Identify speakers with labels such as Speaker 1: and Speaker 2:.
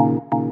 Speaker 1: you